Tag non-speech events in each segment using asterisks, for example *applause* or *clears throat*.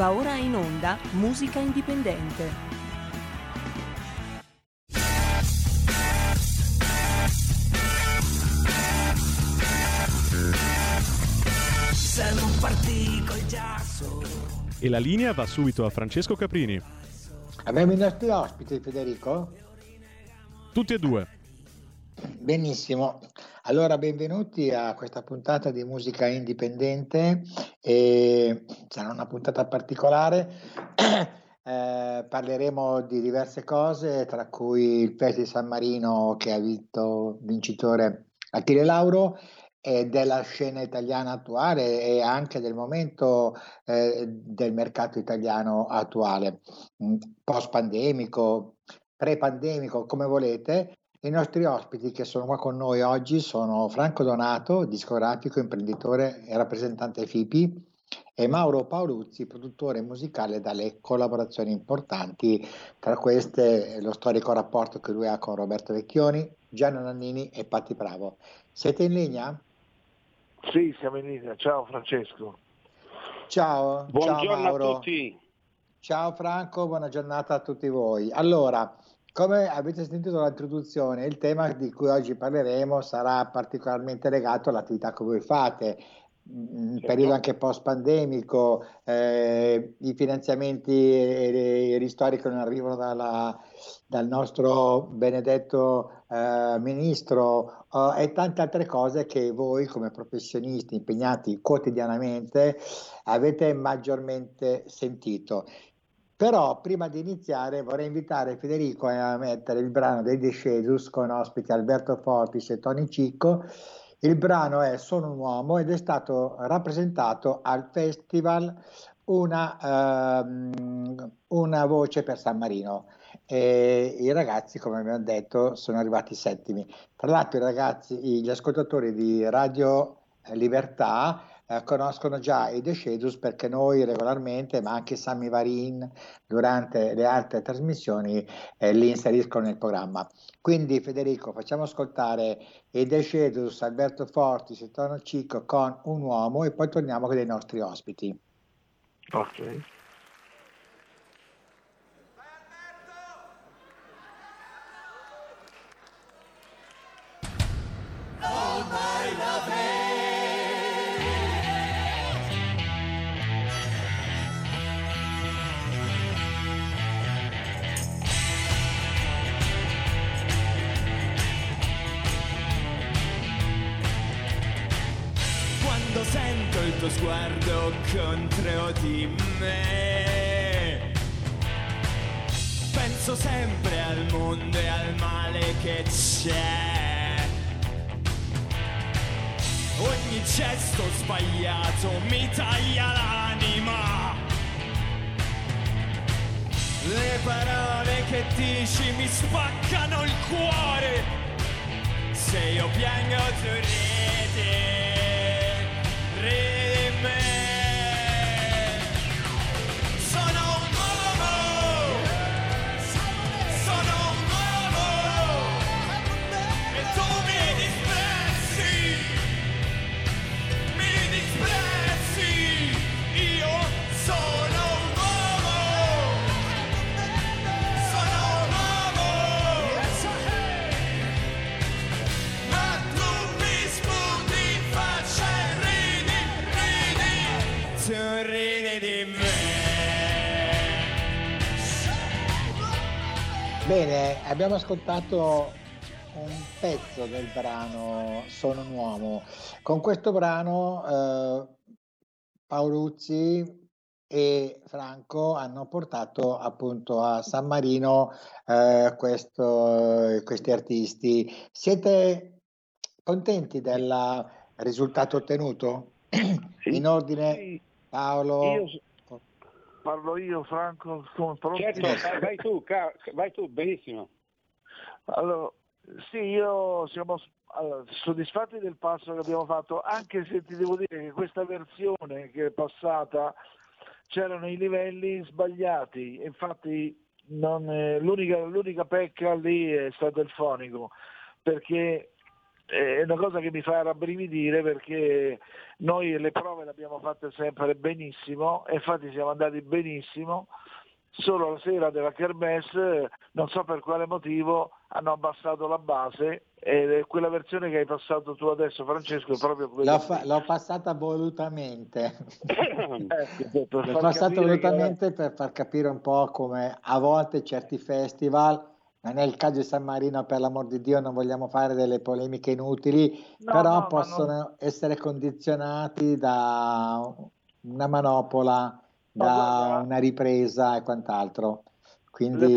Va ora in onda Musica Indipendente. E la linea va subito a Francesco Caprini. Abbiamo i nostri ospiti, Federico? Tutti e due. Benissimo. Allora, benvenuti a questa puntata di musica indipendente. E sarà una puntata particolare. *clears throat* Eh, parleremo di diverse cose, tra cui il Festival di San Marino che ha vinto vincitore Achille Lauro e della scena italiana attuale e anche del momento eh, del mercato italiano attuale, mm, post pandemico, pre pandemico, come volete. I nostri ospiti che sono qua con noi oggi sono Franco Donato, discografico, imprenditore e rappresentante FIPI, e Mauro Paoluzzi, produttore musicale dalle collaborazioni importanti, tra queste lo storico rapporto che lui ha con Roberto Vecchioni, Gianna Nannini e Patti Bravo. Siete in linea? Sì, siamo in linea. Ciao Francesco. Ciao. Buongiorno ciao Mauro. a tutti. Ciao Franco, buona giornata a tutti voi. Allora, come avete sentito dall'introduzione, il tema di cui oggi parleremo sarà particolarmente legato all'attività che voi fate in certo. periodo anche post pandemico, eh, i finanziamenti e i ristori che non arrivano dalla, dal nostro benedetto eh, ministro eh, e tante altre cose che voi come professionisti impegnati quotidianamente avete maggiormente sentito. Però prima di iniziare vorrei invitare Federico a mettere il brano dei Descedus con ospiti Alberto Fortis e Tony Cicco il brano è Sono un uomo ed è stato rappresentato al festival una, uh, una voce per San Marino. E I ragazzi, come abbiamo detto, sono arrivati settimi. Tra l'altro, i ragazzi, gli ascoltatori di Radio Libertà eh, conoscono già i Decedus perché noi regolarmente, ma anche Sammy Varin durante le altre trasmissioni, eh, li inseriscono nel programma. Quindi Federico, facciamo ascoltare i Decedus, Alberto Forti, Settono Cicco con un uomo e poi torniamo con i nostri ospiti. Ok. Parole che dici mi spaccano il cuore. Se io piango tu ridi, ridi. Bene, abbiamo ascoltato un pezzo del brano Sono un uomo. Con questo brano eh, Paoluzzi e Franco hanno portato appunto a San Marino eh, questo, questi artisti. Siete contenti del risultato ottenuto? Sì, In ordine. Paolo. Io, Parlo io, Franco? Sono pronti? Certo, vai, vai tu, vai tu, benissimo. Allora, sì, io siamo allora, soddisfatti del passo che abbiamo fatto, anche se ti devo dire che questa versione che è passata c'erano i livelli sbagliati, infatti non, eh, l'unica, l'unica pecca lì è stato il fonico, perché è una cosa che mi fa rabbrividire perché noi le prove le abbiamo fatte sempre benissimo e infatti siamo andati benissimo solo la sera della Kermesse, non so per quale motivo, hanno abbassato la base e quella versione che hai passato tu adesso Francesco è proprio quella. L'ho, fa- l'ho passata volutamente. Eh, L'ho passata capire che- volutamente per far capire un po' come a volte certi festival, non è il caso di San Marino, per l'amor di Dio, non vogliamo fare delle polemiche inutili, No, però no, possono non- essere condizionati da una manopola, Ma da una ripresa e quant'altro. Quindi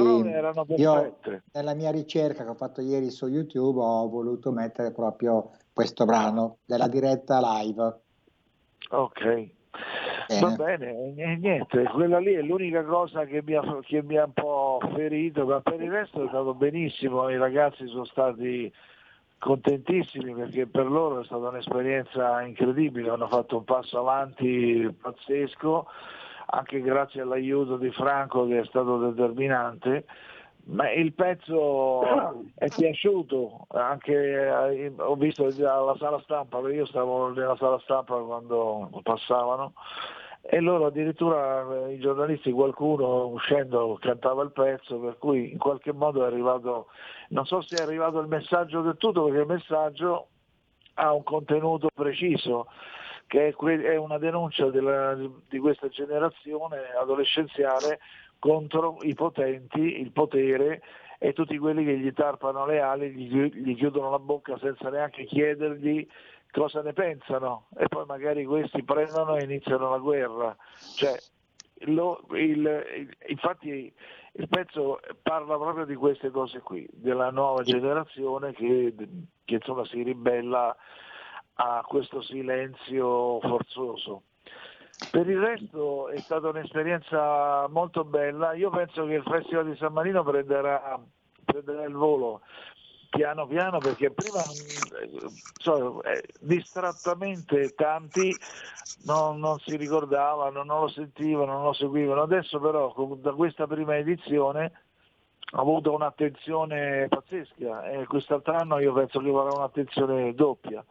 io nella mia ricerca che ho fatto ieri su YouTube ho voluto mettere proprio questo brano della diretta live. Ok. Va bene, niente, quella lì è l'unica cosa che mi, ha, che mi ha un po' ferito, ma per il resto è stato benissimo, i ragazzi sono stati contentissimi perché per loro è stata un'esperienza incredibile, hanno fatto un passo avanti pazzesco, anche grazie all'aiuto di Franco che è stato determinante. Ma il pezzo è piaciuto, anche eh, ho visto la sala stampa, io stavo nella sala stampa quando passavano e loro addirittura eh, i giornalisti qualcuno uscendo cantava il pezzo per cui in qualche modo è arrivato non so se è arrivato il messaggio del tutto perché il messaggio ha un contenuto preciso che è una denuncia della- di questa generazione adolescenziale contro i potenti, il potere e tutti quelli che gli tarpano le ali, gli, gli chiudono la bocca senza neanche chiedergli cosa ne pensano e poi magari questi prendono e iniziano la guerra. Cioè, lo- il- il- infatti il pezzo parla proprio di queste cose qui, della nuova generazione che, che, insomma si ribella a questo silenzio forzoso. Per il resto è stata un'esperienza molto bella, io penso che il Festival di San Marino prenderà, prenderà il volo piano piano perché prima eh, so, eh, distrattamente tanti non, non si ricordavano, non lo sentivano, non lo seguivano, adesso però da questa prima edizione ha avuto un'attenzione pazzesca e quest'altro anno io penso che avrà un'attenzione doppia.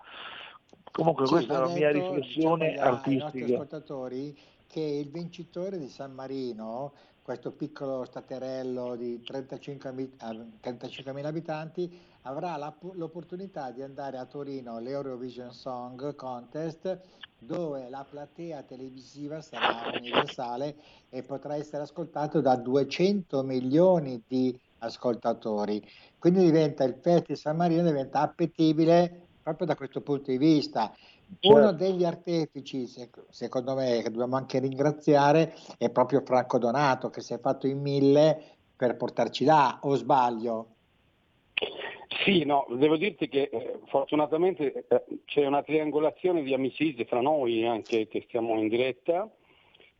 Comunque Sì, questa è la mia riflessione diciamo, ai artistica. ascoltatori che il vincitore di San Marino, questo piccolo staterello di 35 mi- ah, 35.000 abitanti, avrà la- l'opportunità di andare a Torino all'Eurovision Song Contest dove la platea televisiva sarà universale e potrà essere ascoltato da 200 milioni di ascoltatori. Quindi diventa il Festival di San Marino diventa appetibile proprio da questo punto di vista. Uno Certo. degli artefici, sec- secondo me, che dobbiamo anche ringraziare è proprio Franco Donato che si è fatto in mille per portarci là, o sbaglio? Sì, no, devo dirti che eh, fortunatamente eh, c'è una triangolazione di amicizie fra noi anche che stiamo in diretta,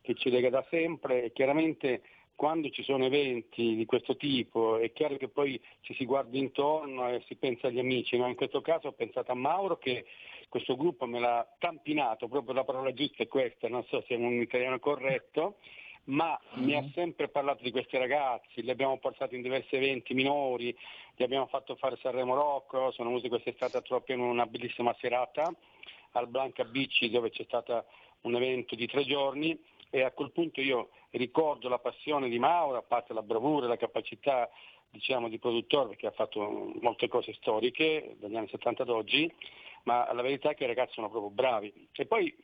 che ci lega da sempre e chiaramente quando ci sono eventi di questo tipo è chiaro che poi ci si guarda intorno e si pensa agli amici, no? in questo caso ho pensato a Mauro che questo gruppo me l'ha tampinato, proprio la parola giusta è questa, non so se è un italiano corretto, ma mi ha sempre parlato di questi ragazzi, li abbiamo portati in diversi eventi minori, gli abbiamo fatto fare Sanremo Rock, sono venuti quest'estate a Tropio in una bellissima serata al Blanca Beach dove c'è stato un evento di tre giorni e a quel punto io ricordo la passione di Mauro, a parte la bravura, la capacità diciamo, di produttore perché ha fatto molte cose storiche dagli anni 70 ad oggi, ma la verità è che i ragazzi sono proprio bravi. E poi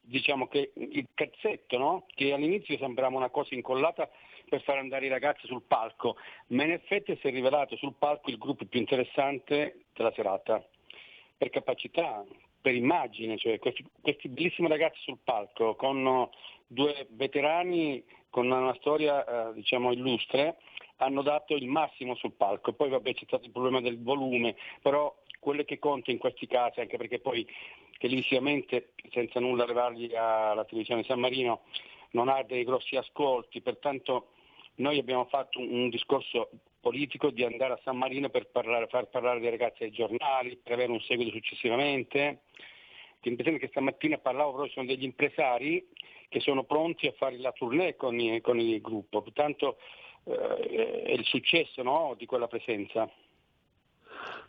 diciamo che il cazzetto, no? che all'inizio sembrava una cosa incollata per far andare i ragazzi sul palco, ma in effetti si è rivelato sul palco il gruppo più interessante della serata, per capacità, per immagine, cioè questi, questi bellissimi ragazzi sul palco con due veterani con una storia eh, diciamo illustre hanno dato il massimo sul palco, poi vabbè c'è stato il problema del volume, però quello che conta in questi casi, anche perché poi televisivamente, senza nulla levargli alla televisione San Marino, non ha dei grossi ascolti, pertanto noi abbiamo fatto un, discorso politico di andare a San Marino per parlare, far parlare dei ragazzi ai giornali, per avere un seguito successivamente. Ti presente che stamattina parlavo proprio, sono degli impresari che sono pronti a fare la tournée con, i, con il gruppo, pertanto eh, è il successo no, di quella presenza.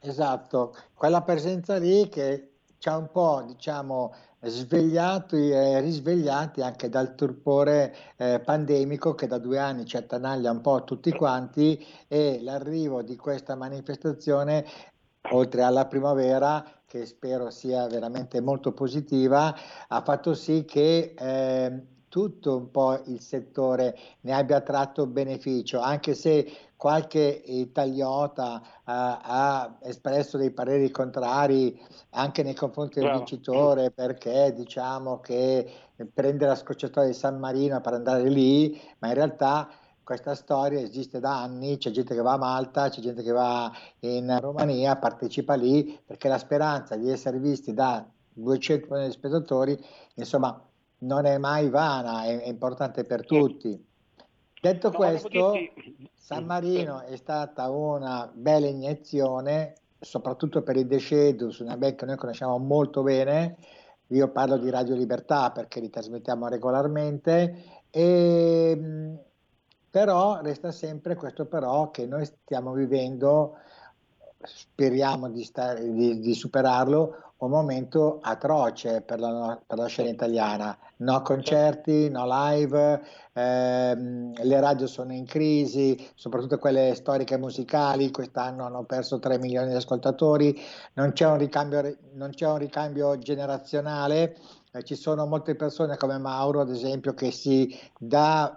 Esatto, quella presenza lì che ci ha un po', diciamo, svegliati e risvegliati anche dal torpore eh, pandemico che da due anni ci attanaglia un po' tutti quanti e l'arrivo di questa manifestazione, oltre alla primavera, che spero sia veramente molto positiva, ha fatto sì che eh, tutto un po' il settore ne abbia tratto beneficio, anche se qualche italiota uh, ha espresso dei pareri contrari anche nei confronti del vincitore perché diciamo che prende la scocciatoia di San Marino per andare lì, ma in realtà questa storia esiste da anni, c'è gente che va a Malta, c'è gente che va in Romania, partecipa lì perché la speranza di essere visti da 200 milioni di spettatori, insomma, non è mai vana, è, è importante per tutti. Detto no, questo, San Marino è stata una bella iniezione, soprattutto per i Decedus, una band che noi conosciamo molto bene. Io parlo di Radio Libertà perché li trasmettiamo regolarmente, e, però resta sempre questo però che noi stiamo vivendo, speriamo di, stare, di, di superarlo, un momento atroce per la, per la, scena italiana. No concerti, no live, ehm, le radio sono in crisi, soprattutto quelle storiche musicali, quest'anno hanno perso 3 milioni di ascoltatori, non c'è un ricambio, c'è un ricambio generazionale, eh, ci sono molte persone come Mauro, ad esempio, che si dà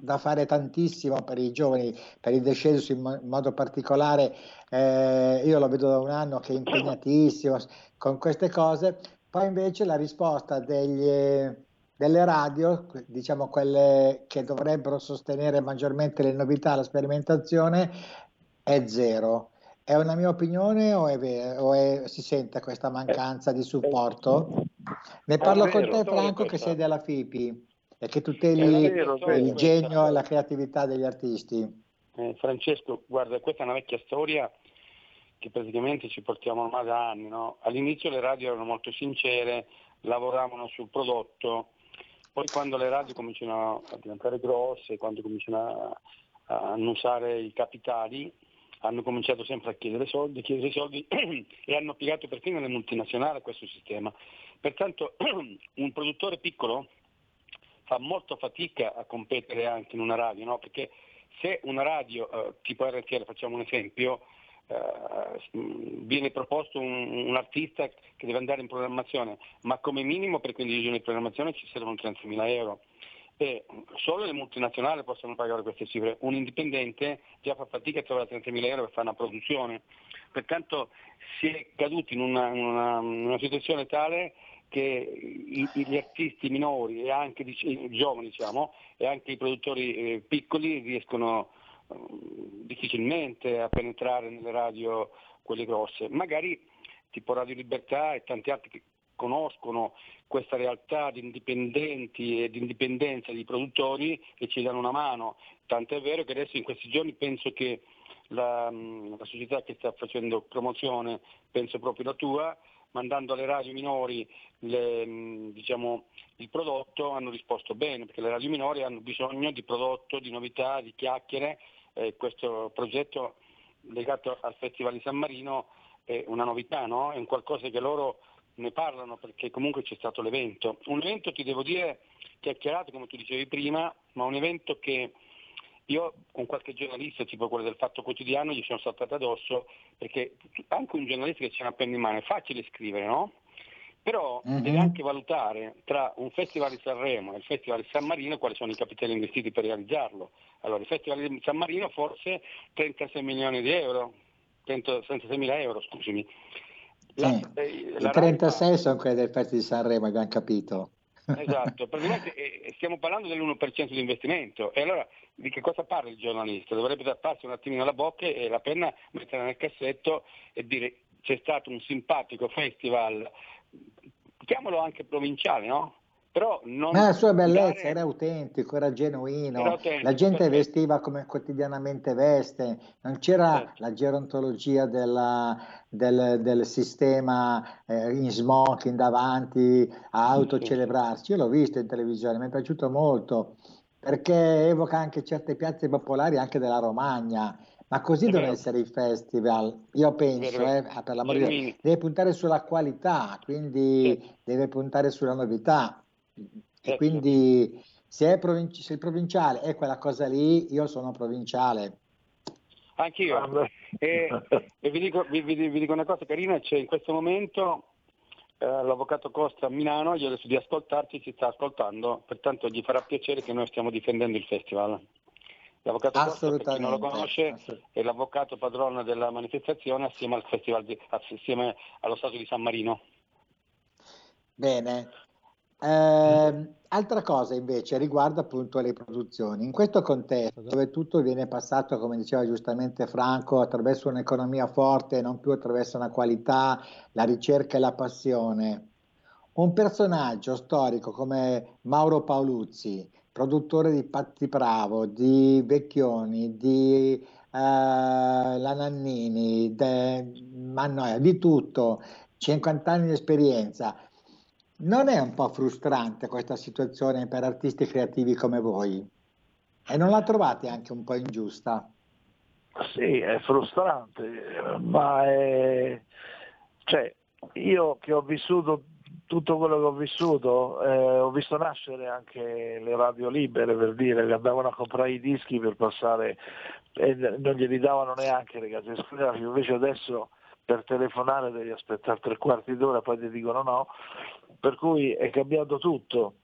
da fare tantissimo per i giovani, per i decessi in, mo- in modo particolare. Eh, io lo vedo da un anno che è impegnatissimo con queste cose. Poi invece la risposta degli, delle radio, diciamo quelle che dovrebbero sostenere maggiormente le novità, la sperimentazione, è zero. È una mia opinione o, è vero, o è, si sente questa mancanza di supporto? Ne parlo con te Franco che sei della FIPI e che tuteli vero, il genio e la creatività degli artisti. Eh, Francesco, guarda, questa è una vecchia storia che praticamente ci portiamo ormai da anni. No? All'inizio le radio erano molto sincere, lavoravano sul prodotto, poi quando le radio cominciano a diventare grosse, quando cominciano a, a annusare i capitali, hanno cominciato sempre a chiedere soldi, chiedere soldi *clears throat* e hanno piegato perfino le multinazionali a questo sistema. Pertanto *clears throat* un produttore piccolo fa molto fatica a competere anche in una radio, no? perché se una radio eh, tipo RTL, facciamo un esempio, eh, viene proposto un, un, artista che deve andare in programmazione, ma come minimo per 15 giorni di programmazione ci servono 30.000 euro e solo le multinazionali possono pagare queste cifre, un indipendente già fa fatica a trovare 30.000 euro per fare una produzione, pertanto si è caduti in una, una, una situazione tale che gli artisti minori e anche i giovani diciamo, e anche i produttori eh, piccoli riescono eh, difficilmente a penetrare nelle radio quelle grosse. Magari tipo Radio Libertà e tanti altri che conoscono questa realtà di indipendenti e di indipendenza di produttori e ci danno una mano. Tanto è vero che adesso in questi giorni penso che la, la società che sta facendo promozione, penso proprio la tua, mandando alle radio minori le, mm, diciamo, il prodotto hanno risposto bene, perché le radio minori hanno bisogno di prodotto, di novità, di chiacchiere. Eh, questo progetto legato al Festival di San Marino è una novità, no? è un qualcosa che loro ne parlano perché comunque c'è stato l'evento. Un evento ti devo dire chiacchierato come tu dicevi prima, ma un evento che io con qualche giornalista, tipo quello del Fatto Quotidiano, gli sono saltato addosso perché anche un giornalista che c'è una penna in mano è facile scrivere, no? Però uh-huh. deve anche valutare tra un festival di Sanremo e il festival di San Marino quali sono i capitali investiti per realizzarlo. Allora, il festival di San Marino forse 36 milioni di euro, 36 mila euro, scusami. La, eh, I 36 Raifa... sono quelli del festival di Sanremo, abbiamo capito. Esatto, praticamente eh, stiamo parlando dell'1% di investimento e allora di che cosa parla il giornalista? Dovrebbe tapparsi un attimino la bocca e la penna metterla nel cassetto e dire c'è stato un simpatico festival, chiamalo anche provinciale, no? Però non Ma la sua bellezza era autentico, era genuino, era autentico, la gente perché... vestiva come quotidianamente veste, non c'era certo. la gerontologia della, del, del, sistema eh, in smoking davanti a autocelebrarsi. Io l'ho visto in televisione, mi è piaciuto molto perché evoca anche certe piazze popolari anche della Romagna, Ma così vero. essere il festival. Io penso, eh, per l'amore di Dio, deve puntare sulla qualità, quindi deve puntare sulla novità. E Certo. quindi se, è provinci- se il provinciale è quella cosa lì, io sono provinciale. Anch'io. Guarda. E, e vi, dico, vi- vi- vi dico una cosa carina, c'è in questo momento eh, l'avvocato Costa a Milano, gli ho detto di ascoltarci, si sta ascoltando, pertanto gli farà piacere che noi stiamo difendendo il festival. L'avvocato Costa, per chi non lo Assolutamente. conosce, è l'avvocato padrone della manifestazione assieme al festival di- assieme allo Stato di San Marino. Bene. Ehm, altra cosa invece riguarda appunto le produzioni. In questo contesto dove tutto viene passato, come diceva giustamente Franco, attraverso un'economia forte, non più attraverso una qualità, la ricerca e la passione, un personaggio storico come Mauro Paoluzzi, produttore di Patti Bravo, di Vecchioni, di eh, La Nannini, de- Mannoia, di tutto, 50 anni di esperienza. Non è un po' frustrante questa situazione per artisti creativi come voi? E non la trovate anche un po' ingiusta? Sì, è frustrante, ma è... cioè, io che ho vissuto tutto quello che ho vissuto, eh, ho visto nascere anche le radio libere per dire che andavano a comprare i dischi per passare e non glieli davano neanche le case discografiche, invece adesso per telefonare devi aspettare tre quarti d'ora, poi ti dicono no, per cui è cambiato tutto.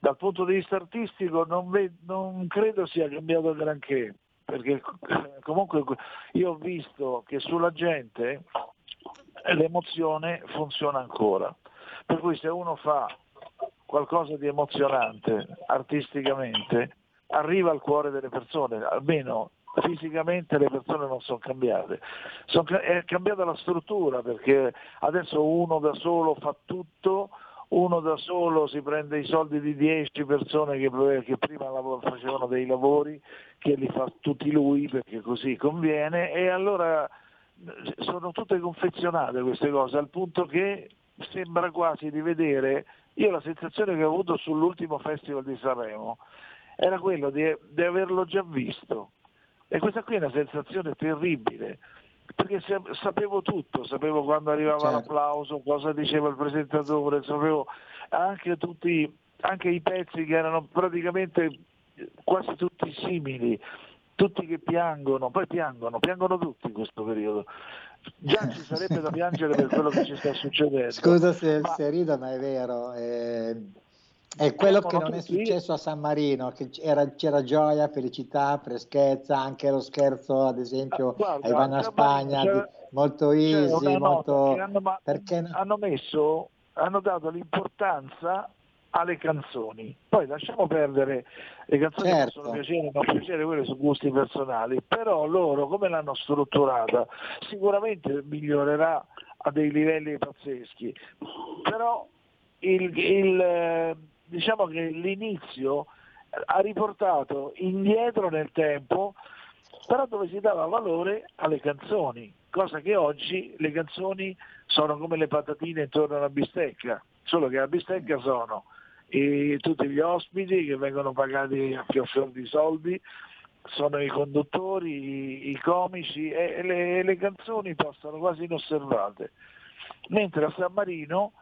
Dal punto di vista artistico non, ve- non credo sia cambiato granché, perché comunque io ho visto che sulla gente l'emozione funziona ancora. Per cui se uno fa qualcosa di emozionante artisticamente, arriva al cuore delle persone, almeno fisicamente le persone non sono cambiate. Son è cambiata la struttura perché adesso uno da solo fa tutto, uno da solo si prende i soldi di 10 persone che, che prima facevano dei lavori, che li fa tutti lui perché così conviene e allora eh, sono tutte confezionate queste cose al punto che sembra quasi di vedere, io la sensazione che ho avuto sull'ultimo festival di Sanremo era quello di, di averlo già visto. E questa qui è una sensazione terribile perché sapevo tutto, sapevo quando arrivava Certo. l'applauso, cosa diceva il presentatore, sapevo anche tutti, anche i pezzi che erano praticamente quasi tutti simili, tutti che piangono, poi piangono, piangono tutti in questo periodo. Già ci sarebbe da piangere per quello che ci sta succedendo. *laughs* Scusa se, Ma- se rido, ma è vero. eh, è quello che non è successo a San Marino, che c'era, c'era gioia, felicità, freschezza, anche lo scherzo, ad esempio, Ah, guarda, a Ivana Spagna, di- molto easy, molto... hanno, ma- perché no? hanno messo, hanno dato l'importanza alle canzoni. Poi lasciamo perdere le canzoni Certo. possono piacere non piacere, quelle sono gusti personali, però loro come l'hanno strutturata sicuramente migliorerà a dei livelli pazzeschi, però il, il, diciamo che l'inizio ha riportato indietro nel tempo però dove si dava valore alle canzoni, cosa che oggi le canzoni sono come le patatine intorno alla bistecca, solo che la bistecca sono tutti gli ospiti che vengono pagati a fior di soldi, sono i conduttori, i, i comici e le, le canzoni passano quasi inosservate. Mentre a San Marino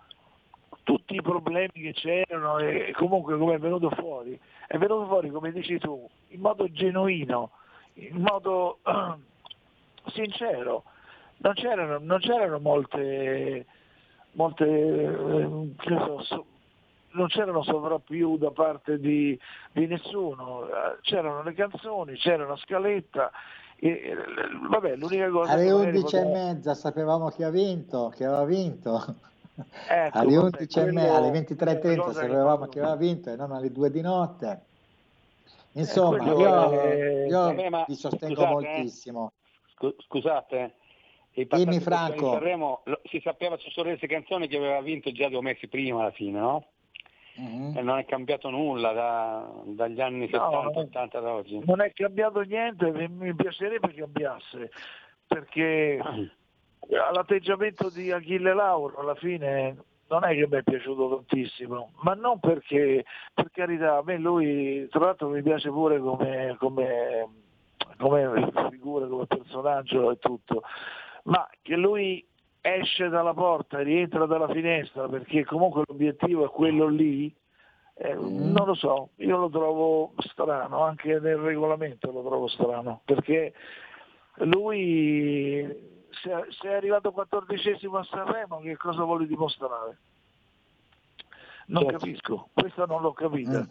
tutti i problemi che c'erano e comunque come è venuto fuori, è venuto fuori come dici tu, in modo genuino, in modo eh, *clears throat* sincero. Non c'erano, non c'erano molte, molte eh, so, non c'erano sovrappiù da parte di, di nessuno, c'erano le canzoni, c'era una scaletta. E, eh, vabbè, l'unica cosa Alle che magari 11 e poteva- mezza sapevamo chi ha vinto, chi aveva vinto. Ecco, alle vabbè, 11 e mezza, quello alle è una 23.30 cosa che sapevamo chi aveva vinto e non alle 2 di notte. Insomma, quello io, è- io Vabbè, ma vi sostengo scusate, eh. moltissimo. Scu- Scusate, i Dimmi, Franco. di Sanremo lo- si sapeva su Sorrese Canzoni che aveva vinto già due mesi prima alla fine, no? Mhm. E non è cambiato nulla da- dagli anni No, 70, 80 ad oggi. non è cambiato niente, mi, mi piacerebbe che cambiasse, perché *clears throat* l'atteggiamento di Achille Lauro alla fine non è che mi è piaciuto tantissimo, ma non perché, per carità, a me lui, tra l'altro mi piace pure come, come come figura, come personaggio e tutto, ma che lui esce dalla porta e rientra dalla finestra perché comunque l'obiettivo è quello lì, eh, mm. non lo so, io lo trovo strano, anche nel regolamento lo trovo strano, perché lui se, se è arrivato quattordicesimo a Sanremo che cosa vuole dimostrare? Non certo. capisco, questa non l'ho capita. Mm.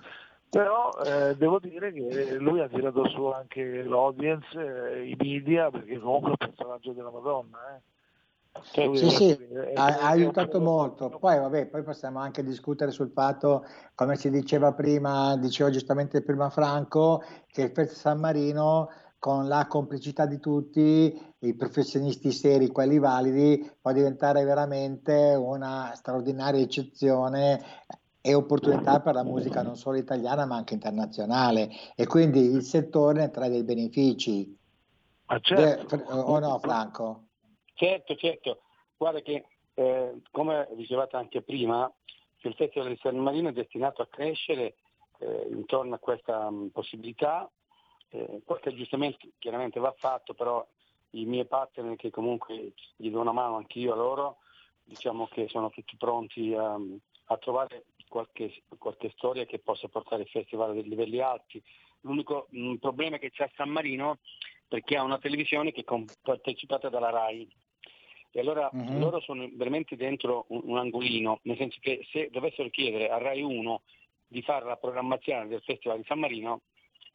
Però eh, devo dire che lui ha tirato su anche l'audience, eh, i media, perché comunque è un personaggio della Madonna. Eh. Sì, sì, ha, ha, aiutato molto. Poi, vabbè, poi possiamo anche discutere sul fatto, come si diceva prima, diceva giustamente prima Franco, che il Festival San Marino con la complicità di tutti, i professionisti seri, quelli validi, può diventare veramente una straordinaria eccezione e opportunità per la musica non solo italiana ma anche internazionale e quindi il settore ne trae dei benefici. Certo. o no Franco? Certo, certo. Guarda che eh, come dicevate anche prima, il Festival di San Marino è destinato a crescere eh, intorno a questa mh, possibilità. Eh, qualche aggiustamento chiaramente va fatto, però i miei partner che comunque gli do una mano anch'io a loro, diciamo che sono tutti pronti a, a trovare qualche, qualche, storia che possa portare il festival a dei livelli alti. L'unico mh, mm, problema che c'è a San Marino perché ha una televisione che è partecipata dalla RAI. E allora uh-huh. loro sono veramente dentro un, un, angolino, nel senso che se dovessero chiedere a RAI 1 di fare la programmazione del Festival di San Marino,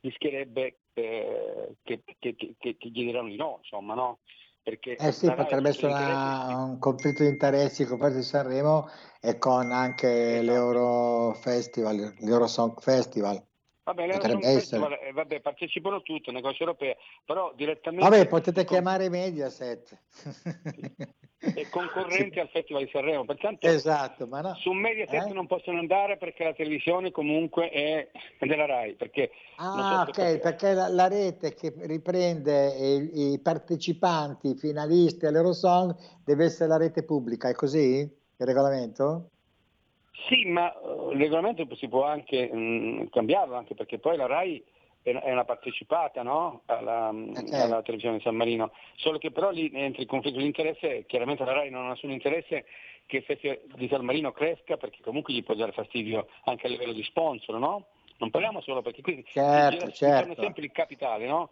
rischierebbe eh, che, che, che, che, gli diranno di no, insomma, no? Perché eh sì, potrebbe essere una, un conflitto di interessi con il di Sanremo e con anche esatto. l'Euro Festival, l'Euro Song Festival. Vabbè, l'Euro Festival, eh, vabbè, partecipano tutte, negozi europei, però direttamente... Vabbè, potete chiamare Mediaset. e concorrenti al Festival di Sanremo. Pertanto esatto, ma no. su Mediaset eh? non possono andare perché la televisione comunque è della RAI. Perché ah, ok, perché, la, la, rete che riprende i, i partecipanti finalisti all'Eurosong deve essere la rete pubblica, è così il regolamento? Sì, ma uh, il regolamento si può anche mh, mm, cambiarlo, anche perché poi la RAI è una partecipata no? alla, okay. alla, televisione di San Marino, solo che però lì entra il conflitto di interesse, chiaramente la RAI non ha nessun interesse che il Festival di San Marino cresca perché comunque gli può dare fastidio anche a livello di sponsor, no? Non parliamo solo perché qui certo, certo. sempre il capitale, no?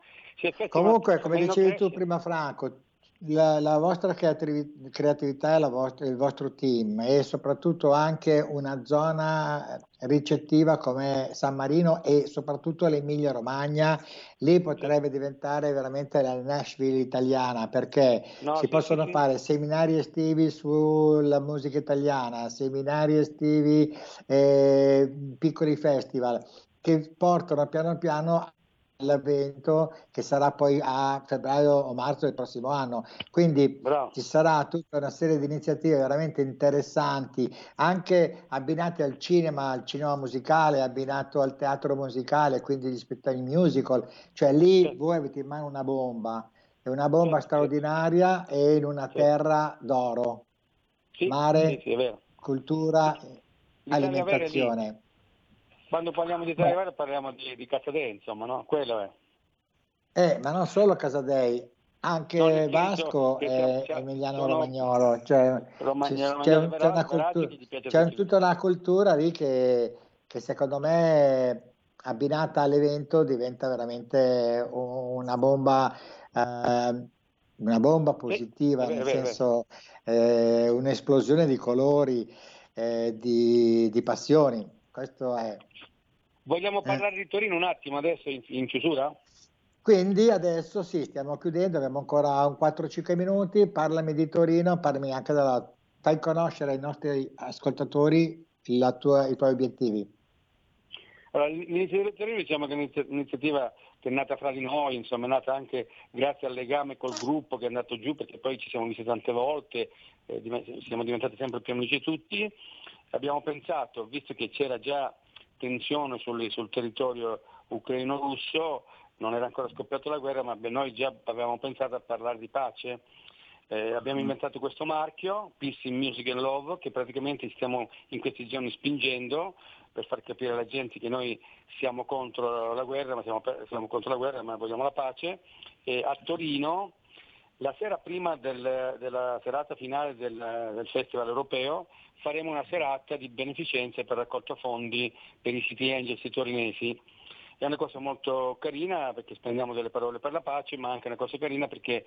Comunque, come dicevi tu prima Franco, la, la, vostra creatività e vostra, il vostro team e soprattutto anche una zona ricettiva come San Marino e soprattutto l'Emilia Romagna, lì potrebbe diventare veramente la Nashville italiana perché no, si sì, possono sì. fare seminari estivi sulla musica italiana, seminari estivi, eh, piccoli festival che portano piano piano l'evento che sarà poi a febbraio o marzo del prossimo anno. Quindi Bravo. ci sarà tutta una serie di iniziative veramente interessanti, anche abbinate al cinema, al cinema musicale, abbinato al teatro musicale, quindi gli spettacoli musical. Cioè lì sì. voi avete in mano una bomba, è una bomba sì, straordinaria sì. e in una terra d'oro. Mare, cultura, alimentazione. Quando parliamo di Italia parliamo di, di Casadei, insomma, no? Quello è. Eh, ma non solo Casadei, anche Vasco e Emiliano. Romagnolo, cioè, Romagnolo, c'è, c'è, una cultura, c'è tutta una cultura lì che, che, secondo me abbinata all'evento diventa veramente una bomba, eh, una bomba positiva, sì, nel beh, senso beh. Eh, un'esplosione di colori, eh, di, di passioni. Questo è. Vogliamo eh. parlare eh. di Torino un attimo adesso in, in, chiusura? Quindi adesso sì, stiamo chiudendo, abbiamo ancora un 4-5 minuti, parlami di Torino, parlami anche della... fai conoscere ai nostri ascoltatori tua, i tuoi obiettivi. Allora, l'iniziativa di Torino diciamo che è un'iniziativa che è nata fra di noi, insomma è nata anche grazie al legame col gruppo che è andato giù perché poi ci siamo visti tante volte, eh, siamo diventati sempre più amici tutti abbiamo pensato, visto che c'era già tensione sul, sul territorio ucraino-russo, non era ancora scoppiata la guerra, ma noi già avevamo pensato a parlare di pace. Eh, abbiamo mm. inventato questo marchio, Peace in Music and Love, che praticamente stiamo in questi giorni spingendo per far capire alla gente che noi siamo contro la guerra, ma siamo, siamo contro la guerra, ma vogliamo la pace. E a Torino, la sera prima del, della serata finale del, del, Festival europeo, faremo una serata di beneficenza per raccolta fondi per i City Angels torinesi. È una cosa molto carina perché spendiamo delle parole per la pace, ma anche una cosa carina perché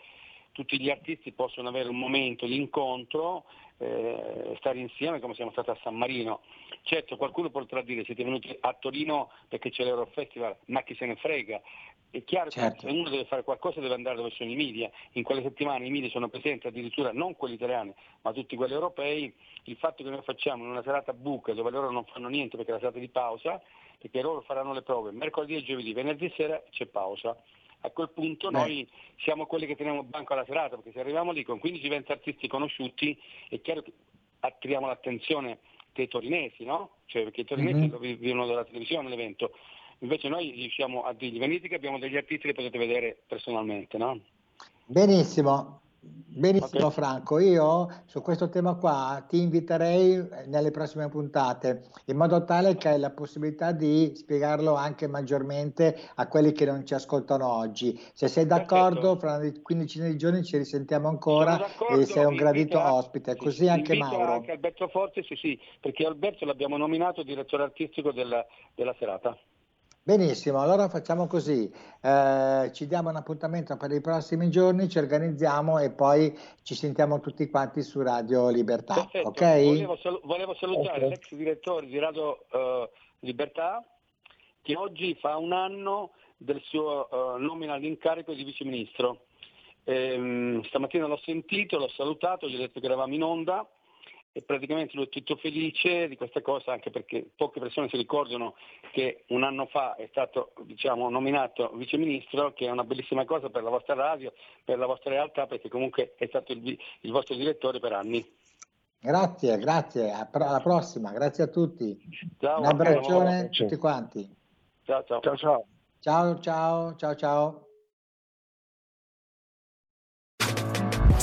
tutti gli artisti possono avere un momento di incontro, eh, stare insieme come siamo stati a San Marino. Certo, qualcuno potrà dire siete venuti a Torino perché c'è l'Eurofestival, ma chi se ne frega. È chiaro certo. che se uno deve fare qualcosa deve andare dove sono i media. In quelle settimane i media sono presenti addirittura non quelli italiani, ma tutti quelli europei. Il fatto che noi facciamo in una serata buca dove loro non fanno niente perché è la serata di pausa, perché loro faranno le prove mercoledì e giovedì, venerdì sera c'è pausa a quel punto Beh. noi siamo quelli che teniamo banco alla serata, perché se arriviamo lì con 15-20 artisti conosciuti è chiaro che attiriamo l'attenzione dei torinesi, no? Cioè, perché i torinesi mm-hmm. vivono dalla televisione l'evento. Invece noi riusciamo a dirgli venite che abbiamo degli artisti che potete vedere personalmente, no? Benissimo, Benissimo okay. Franco, io su questo tema qua ti inviterei nelle prossime puntate in modo tale che hai la possibilità di spiegarlo anche maggiormente a quelli che non ci ascoltano oggi. Se sei d'accordo, Perfetto. fra una quindicina di giorni ci risentiamo ancora e sei un gradito invita, ospite, così anche Mauro. Anche Alberto Forte, sì, sì, perché Alberto l'abbiamo nominato direttore artistico della, della serata. Benissimo, allora facciamo così, eh, ci diamo un appuntamento per i prossimi giorni, ci organizziamo e poi ci sentiamo tutti quanti su Radio Libertà. Perfetto. Okay? Volevo, sal- volevo, salutare okay. l'ex direttore di Radio uh, Libertà che oggi fa un anno del suo uh, nomina all'incarico di viceministro. Ehm, stamattina l'ho sentito, l'ho salutato, gli ho detto che eravamo in onda e praticamente lui è tutto felice di questa cosa anche perché poche persone si ricordano che un anno fa è stato diciamo, nominato viceministro che è una bellissima cosa per la vostra radio, per la vostra realtà perché comunque è stato il, il vostro direttore per anni. Grazie, grazie, alla prossima, grazie a tutti. Ciao, un abbraccione a tutti quanti. Ciao ciao. Ciao ciao. Ciao ciao ciao ciao.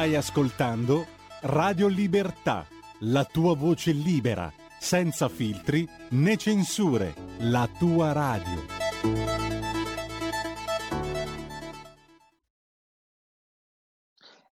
Stai ascoltando Radio Libertà, la tua voce libera, senza filtri né censure, la tua radio.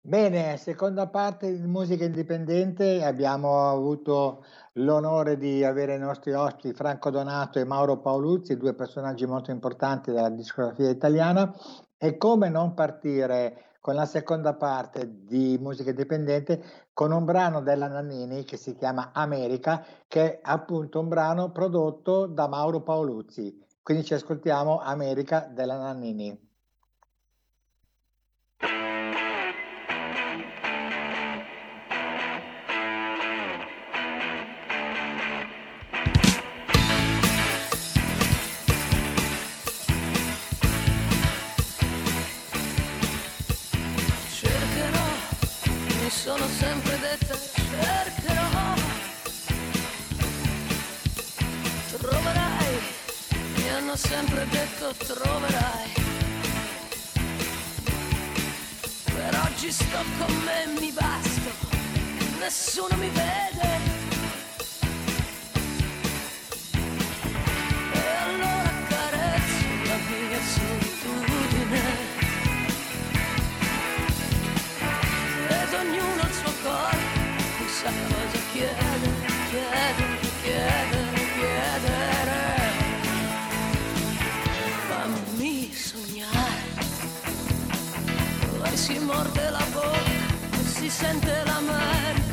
Bene, seconda parte di musica indipendente abbiamo avuto l'onore di avere i nostri ospiti Franco Donato e Mauro Paoluzzi, due personaggi molto importanti della discografia italiana e come non partire con la seconda parte di musica indipendente con un brano della Nannini che si chiama America, che è appunto un brano prodotto da Mauro Paoluzzi. Quindi ci ascoltiamo America della Nannini. Sempre detto troverai. Per oggi sto con me e mi basto, nessuno mi vede. E allora carezzo la mia solitudine. Ed ognuno il suo corpo, chissà cosa chiede, chiede, chiede, si morde la bocca e si sente. Fammi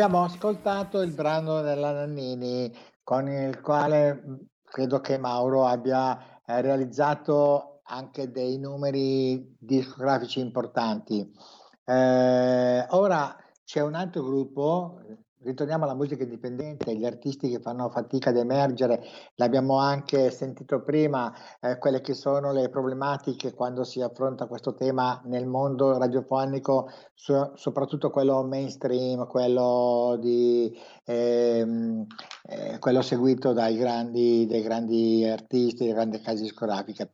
Abbiamo ascoltato il brano della Nannini con il quale credo che Mauro abbia eh, realizzato anche dei numeri discografici importanti. Eh, ora c'è un altro gruppo, ritorniamo alla musica indipendente, gli artisti che fanno fatica ad emergere, l'abbiamo anche sentito prima, eh, quelle che sono le problematiche quando si affronta questo tema nel mondo radiofonico, so, soprattutto quello mainstream, quello, di, ehm, eh, quello seguito dai grandi, dai grandi artisti, dai grandi case discografiche.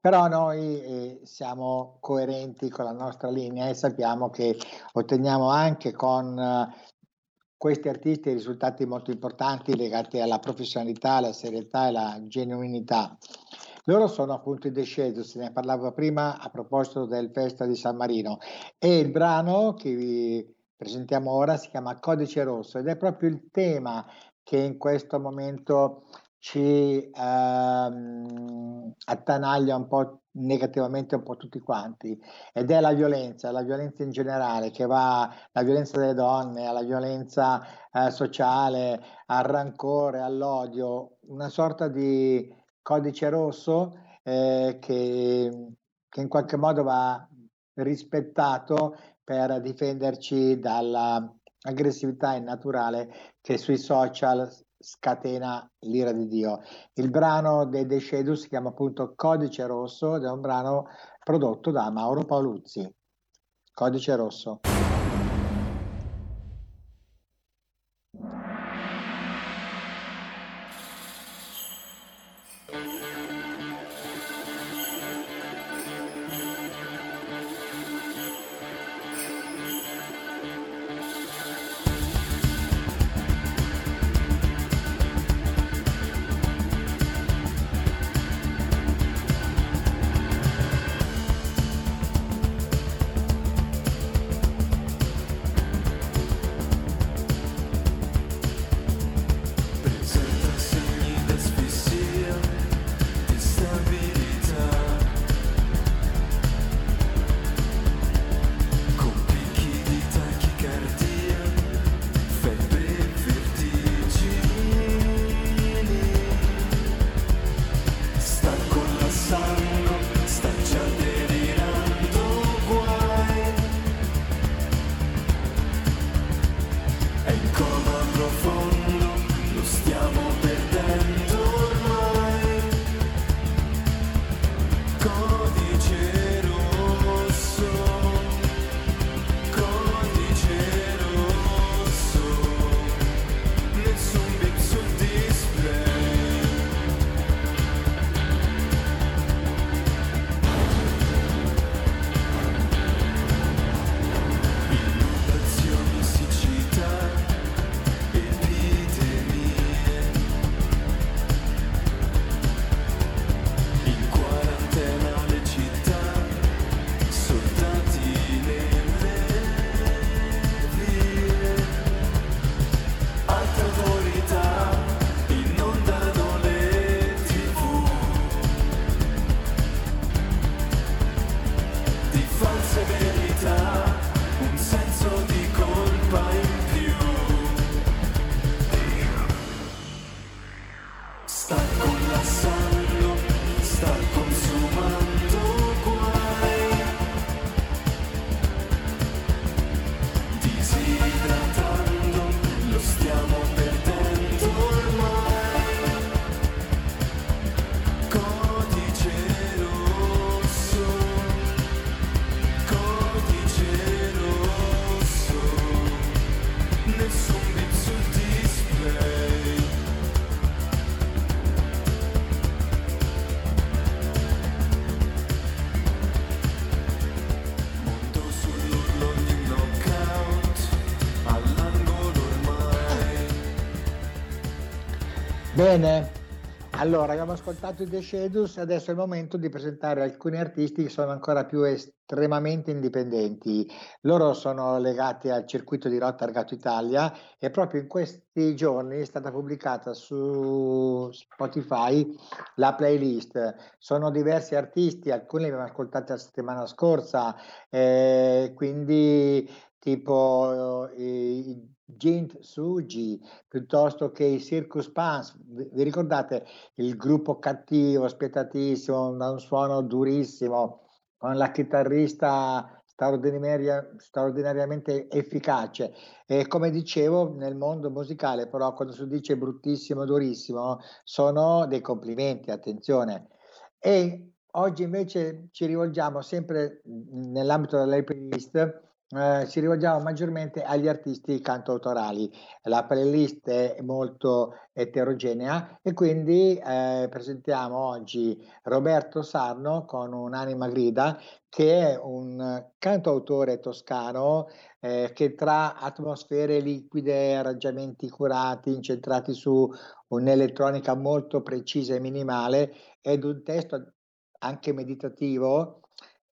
Però noi eh, siamo coerenti con la nostra linea e sappiamo che otteniamo anche con questi artisti risultati molto importanti legati alla professionalità, alla serietà e alla genuinità. Loro sono appunto i The Shadows, ne parlavo prima a proposito del Festa di San Marino e il brano che vi presentiamo ora si chiama Codice Rosso ed è proprio il tema che in questo momento ci ehm, attanaglia un po' negativamente un po' tutti quanti ed è la violenza, la violenza in generale che va la violenza delle donne, alla violenza eh, sociale, al rancore, all'odio, una sorta di codice rosso eh, che, che in qualche modo va rispettato per difenderci dall'aggressività innaturale che sui social scatena l'ira di Dio. Il brano dei Shadows si chiama appunto Codice Rosso ed è un brano prodotto da Mauro Paoluzzi. Codice Rosso. Bene, allora abbiamo ascoltato i The Shadows, adesso è il momento di presentare alcuni artisti che sono ancora più estremamente indipendenti. Loro sono legati al circuito di Rotta Argato Italia e proprio in questi giorni è stata pubblicata su Spotify la playlist. Sono diversi artisti, alcuni li abbiamo ascoltati la settimana scorsa, eh, quindi tipo i Gint Sugi, piuttosto che i Circus Pants. Vi ricordate il gruppo cattivo, spietatissimo, da un suono durissimo, con la chitarrista straordinaria, straordinariamente efficace. E come dicevo, nel mondo musicale, però, quando si dice bruttissimo, durissimo, sono dei complimenti, attenzione. E oggi invece ci rivolgiamo sempre nell'ambito della playlist eh, ci rivolgiamo maggiormente agli artisti cantautorali. La playlist è molto eterogenea e quindi eh, presentiamo oggi Roberto Sarno con un'anima grida che è un cantautore toscano eh, che tra atmosfere liquide, arrangiamenti curati, incentrati su un'elettronica molto precisa e minimale ed un testo anche meditativo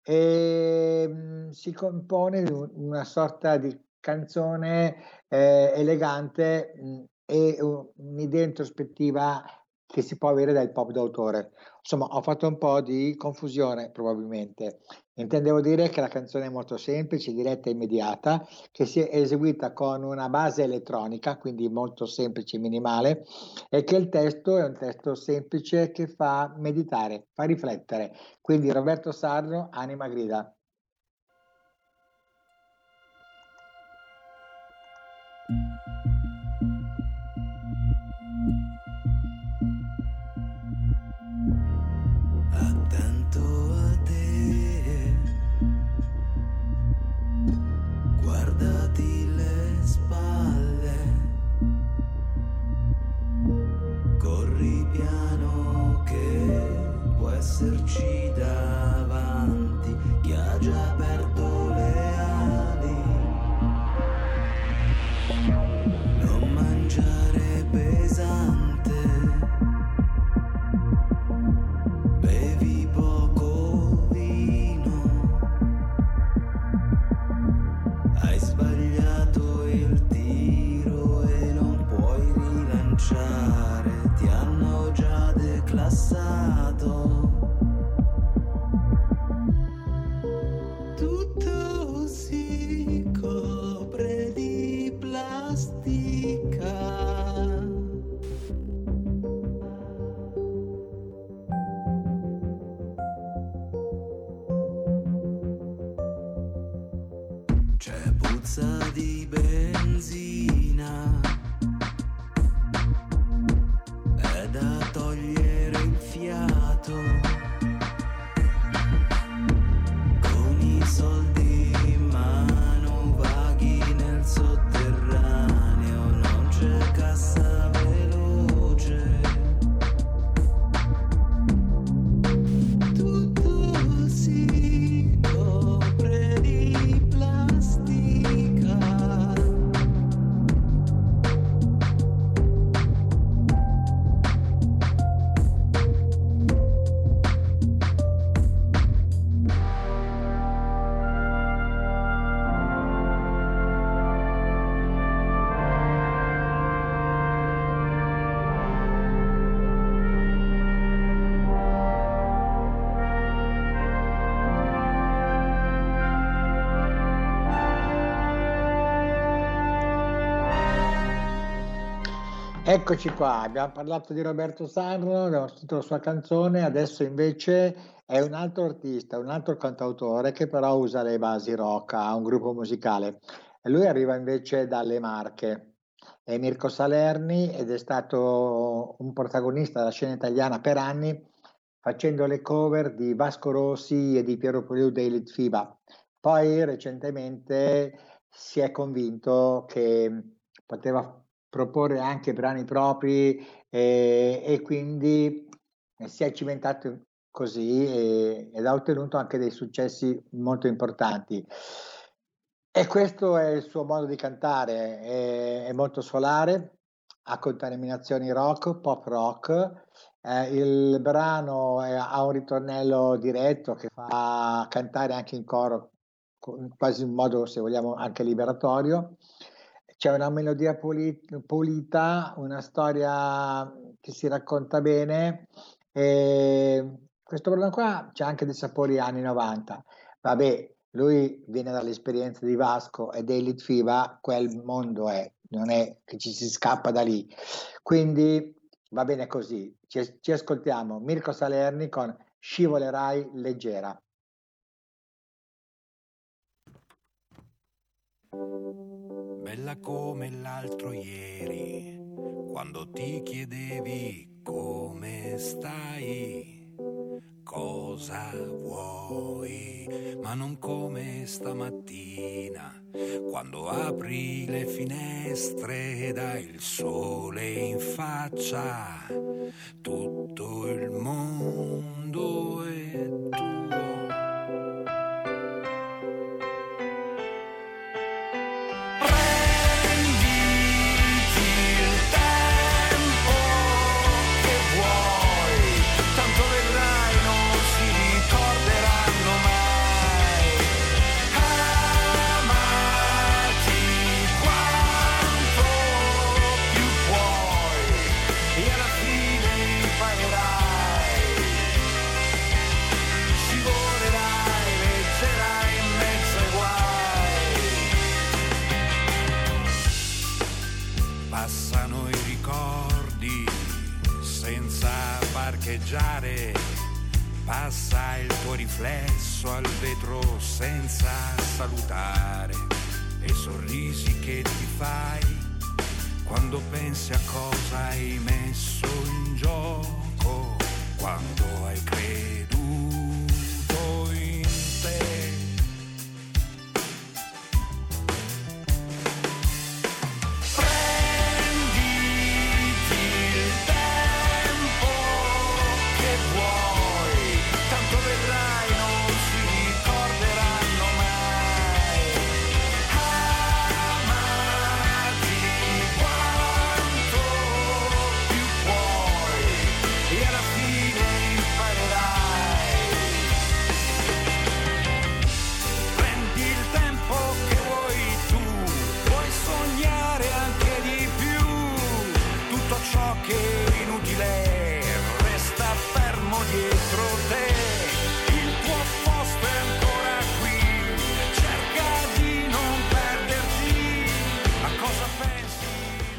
e ehm, si compone di una sorta di canzone eh, elegante mh, e un'idea introspettiva che si può avere dal pop d'autore. Insomma, ho fatto un po' di confusione probabilmente. Intendevo dire che la canzone è molto semplice, diretta e immediata, che si è eseguita con una base elettronica, quindi molto semplice e minimale, e che il testo è un testo semplice che fa meditare, fa riflettere. Quindi Roberto Sarno, Anima Grida. Eccoci qua, abbiamo parlato di Roberto Sarno, abbiamo sentito la sua canzone, adesso invece è un altro artista, un altro cantautore che però usa le basi rock, ha un gruppo musicale. Lui arriva invece dalle Marche, è Mirko Salerni ed è stato un protagonista della scena italiana per anni facendo le cover di Vasco Rossi e di Piero Poliu dei Litfiba. Poi recentemente si è convinto che poteva proporre anche brani propri eh, e quindi si è cimentato così e, ed ha ottenuto anche dei successi molto importanti. E questo è il suo modo di cantare, è, è molto solare, ha contaminazioni rock, pop rock. Eh, il brano è, ha un ritornello diretto che fa cantare anche in coro, quasi in modo, se vogliamo, anche liberatorio c'è una melodia pulita, una storia che si racconta bene. E questo brano qua c'è anche dei sapori anni 90. Vabbè, lui viene dall'esperienza di Vasco e dei Litfiba, quel mondo è non è che ci si scappa da lì. Quindi va bene così. Ci, ci ascoltiamo Mirko Salerni con Scivolerai leggera. Bella come l'altro ieri, quando ti chiedevi come stai, cosa vuoi, ma non come stamattina, quando apri le finestre e dai il sole in faccia, tutto il mondo è tuo. Passa il tuo riflesso al vetro senza salutare. E sorrisi che ti fai quando pensi a cosa hai messo in gioco. Quando hai creduto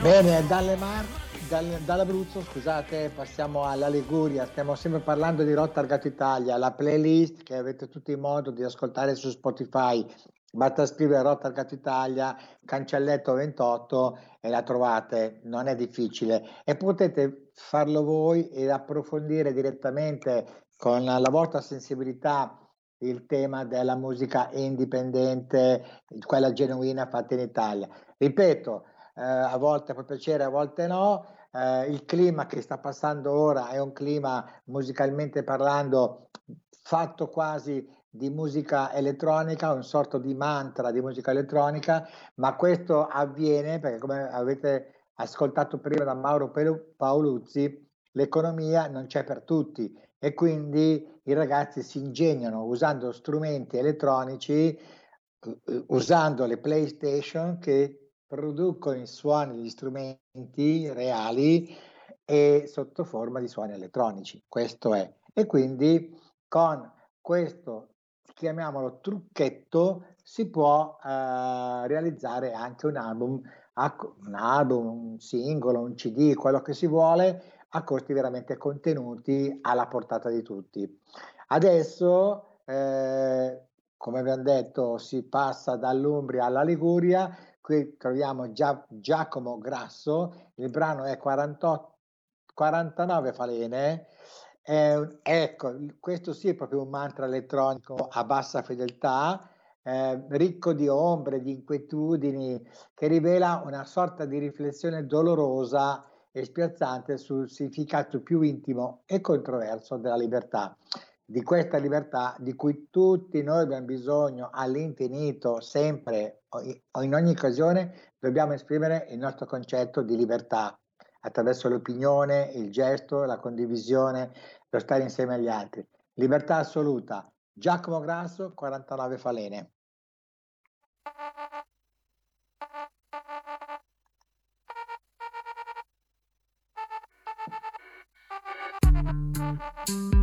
Bene, dalle Mar- dal- dall'Abruzzo, scusate, passiamo alla Liguria. Stiamo sempre parlando di Rotta Argato Italia, la playlist che avete tutti modo di ascoltare su Spotify. Basta scrivere Rotta Argato Italia, cancelletto 28 e la trovate, non è difficile. E potete farlo voi ed approfondire direttamente con la vostra sensibilità il tema della musica indipendente, quella genuina fatta in Italia. Ripeto, eh, a volte può piacere, a volte no. Eh, il clima che sta passando ora è un clima musicalmente parlando fatto quasi di musica elettronica, un sorto di mantra di musica elettronica, ma questo avviene perché come avete ascoltato prima da Mauro Paoluzzi, l'economia non c'è per tutti e quindi i ragazzi si ingegnano usando strumenti elettronici, usando le PlayStation che producono i suoni, gli strumenti reali e sotto forma di suoni elettronici. Questo è. E quindi con questo, chiamiamolo trucchetto, si può eh, realizzare anche un album, un album, un singolo, un CD, quello che si vuole, a costi veramente contenuti alla portata di tutti. Adesso, eh, come abbiamo detto, si passa dall'Umbria alla Liguria. Qui troviamo Gia- Giacomo Grasso, il brano è 48, 49 falene. Eh, ecco, questo sì è proprio un mantra elettronico a bassa fedeltà, eh, ricco di ombre, di inquietudini, che rivela una sorta di riflessione dolorosa e spiazzante sul significato più intimo e controverso della libertà. Di questa libertà di cui tutti noi abbiamo bisogno all'infinito, sempre o in ogni occasione, dobbiamo esprimere il nostro concetto di libertà attraverso l'opinione, il gesto, la condivisione, lo stare insieme agli altri. Libertà assoluta. Giacomo Grasso, 49 falene. Fermati,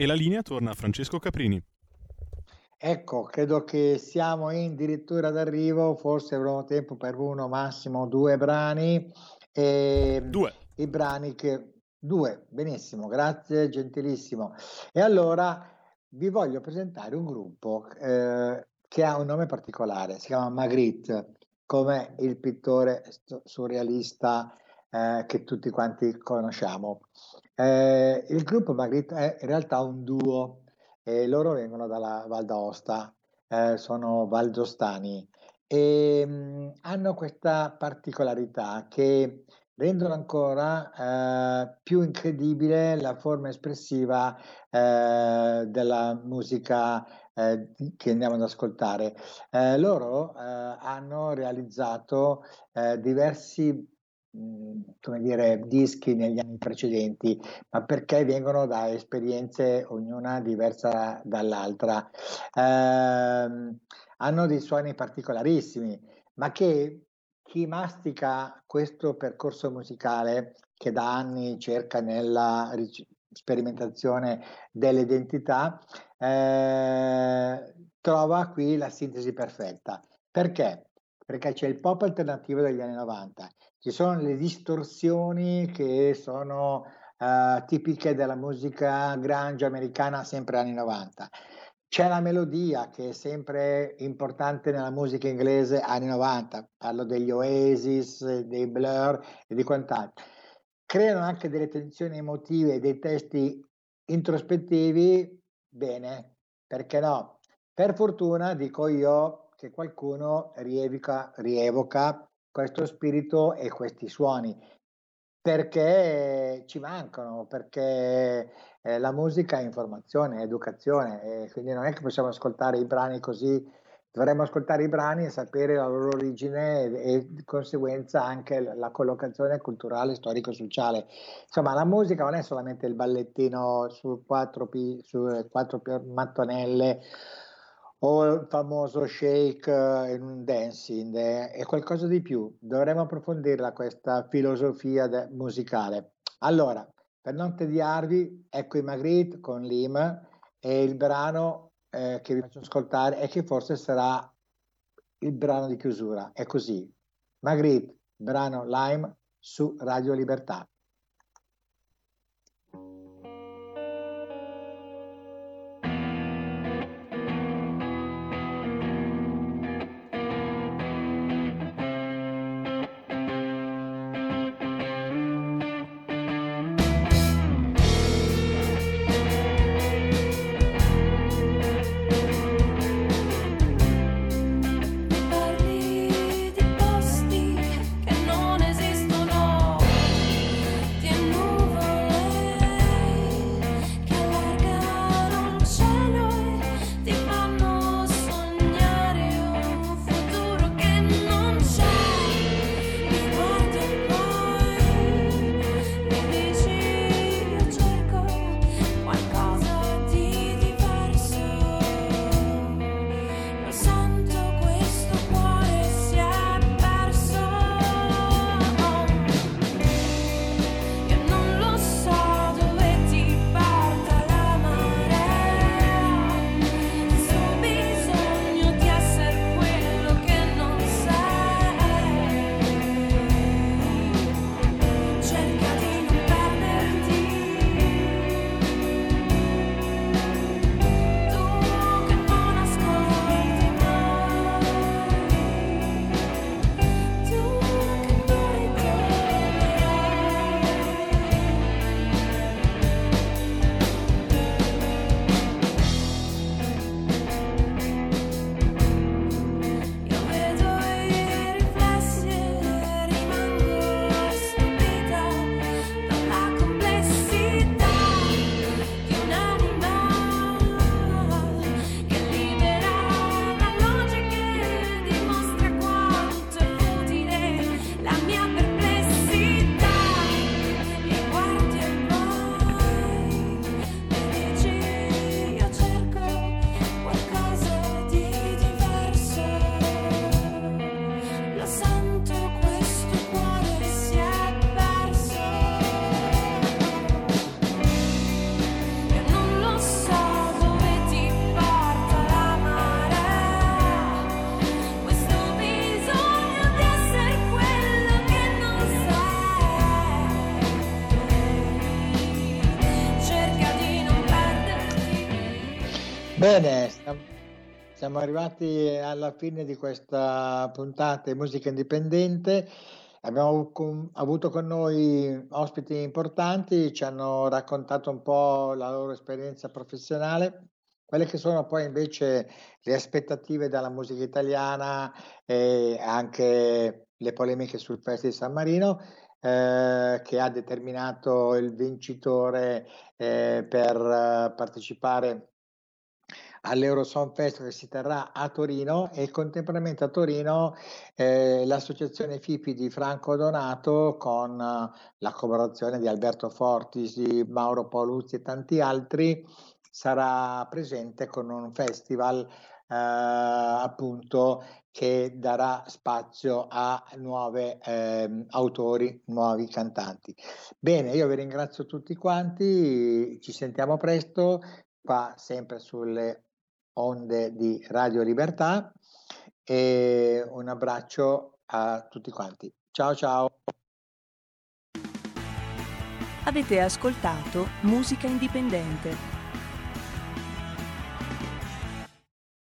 E la linea torna a Francesco Caprini. Ecco, credo che siamo in addirittura d'arrivo, forse avremo tempo per uno, massimo due brani. E Due. I brani che... Due, benissimo, grazie, gentilissimo. E allora vi voglio presentare un gruppo eh, che ha un nome particolare, si chiama Magritte, come il pittore st- surrealista eh, che tutti quanti conosciamo. Eh, il gruppo Magritte è in realtà un duo e loro vengono dalla Val d'Aosta, eh, sono valdostani e mh, hanno questa particolarità che rendono ancora eh, più incredibile la forma espressiva eh, della musica che andiamo ad ascoltare. Loro hanno realizzato diversi come dire, dischi negli anni precedenti, ma perché vengono da esperienze ognuna diversa dall'altra. Ehm, hanno dei suoni particolarissimi, ma che chi mastica questo percorso musicale che da anni cerca nella sperimentazione delle identità, eh, trova qui la sintesi perfetta. Perché? Perché c'è il pop alternativo degli anni 90, ci sono le distorsioni che sono eh, tipiche della musica grunge americana sempre anni 90. C'è la melodia che è sempre importante nella musica inglese anni 90, parlo degli Oasis, dei Blur e di quant'altro. Creano anche delle tensioni emotive e dei testi introspettivi, bene, perché no? Per fortuna dico io che qualcuno rievoca, rievoca questo spirito e questi suoni perché ci mancano, perché eh, la musica è informazione, è educazione, e quindi non è che possiamo ascoltare i brani così, dovremmo ascoltare i brani e sapere la loro origine e, e di conseguenza anche la, collocazione culturale, storico-sociale. Insomma, la musica non è solamente il ballettino su quattro, pi- su quattro pi- mattonelle o il famoso shake eh, in un dancing, eh, è qualcosa di più. Dovremmo approfondirla questa filosofia de- musicale. Allora, per non tediarvi, ecco i Magritte con Lim e il brano eh, che vi faccio ascoltare e che forse sarà il brano di chiusura. È così. Magritte, brano Lime su Radio Libertà. Bene, siamo, arrivati alla fine di questa puntata di musica indipendente. Abbiamo avuto con noi ospiti importanti, ci hanno raccontato un po' la loro esperienza professionale, quelle che sono poi invece le aspettative dalla musica italiana e anche le polemiche sul Festival di San Marino, eh, che ha determinato il vincitore eh, per eh, partecipare all'Eurosong Festival che si terrà a Torino e contemporaneamente a Torino eh, l'associazione FIPI di Franco Donato con eh, la collaborazione di Alberto Fortis, Mauro Paoluzzi e tanti altri sarà presente con un festival eh, appunto che darà spazio a nuovi autori, nuovi cantanti. Bene, io vi ringrazio tutti quanti, ci sentiamo presto qua sempre sulle onde di Radio Libertà e un abbraccio a tutti quanti. Ciao ciao. Avete ascoltato Musica Indipendente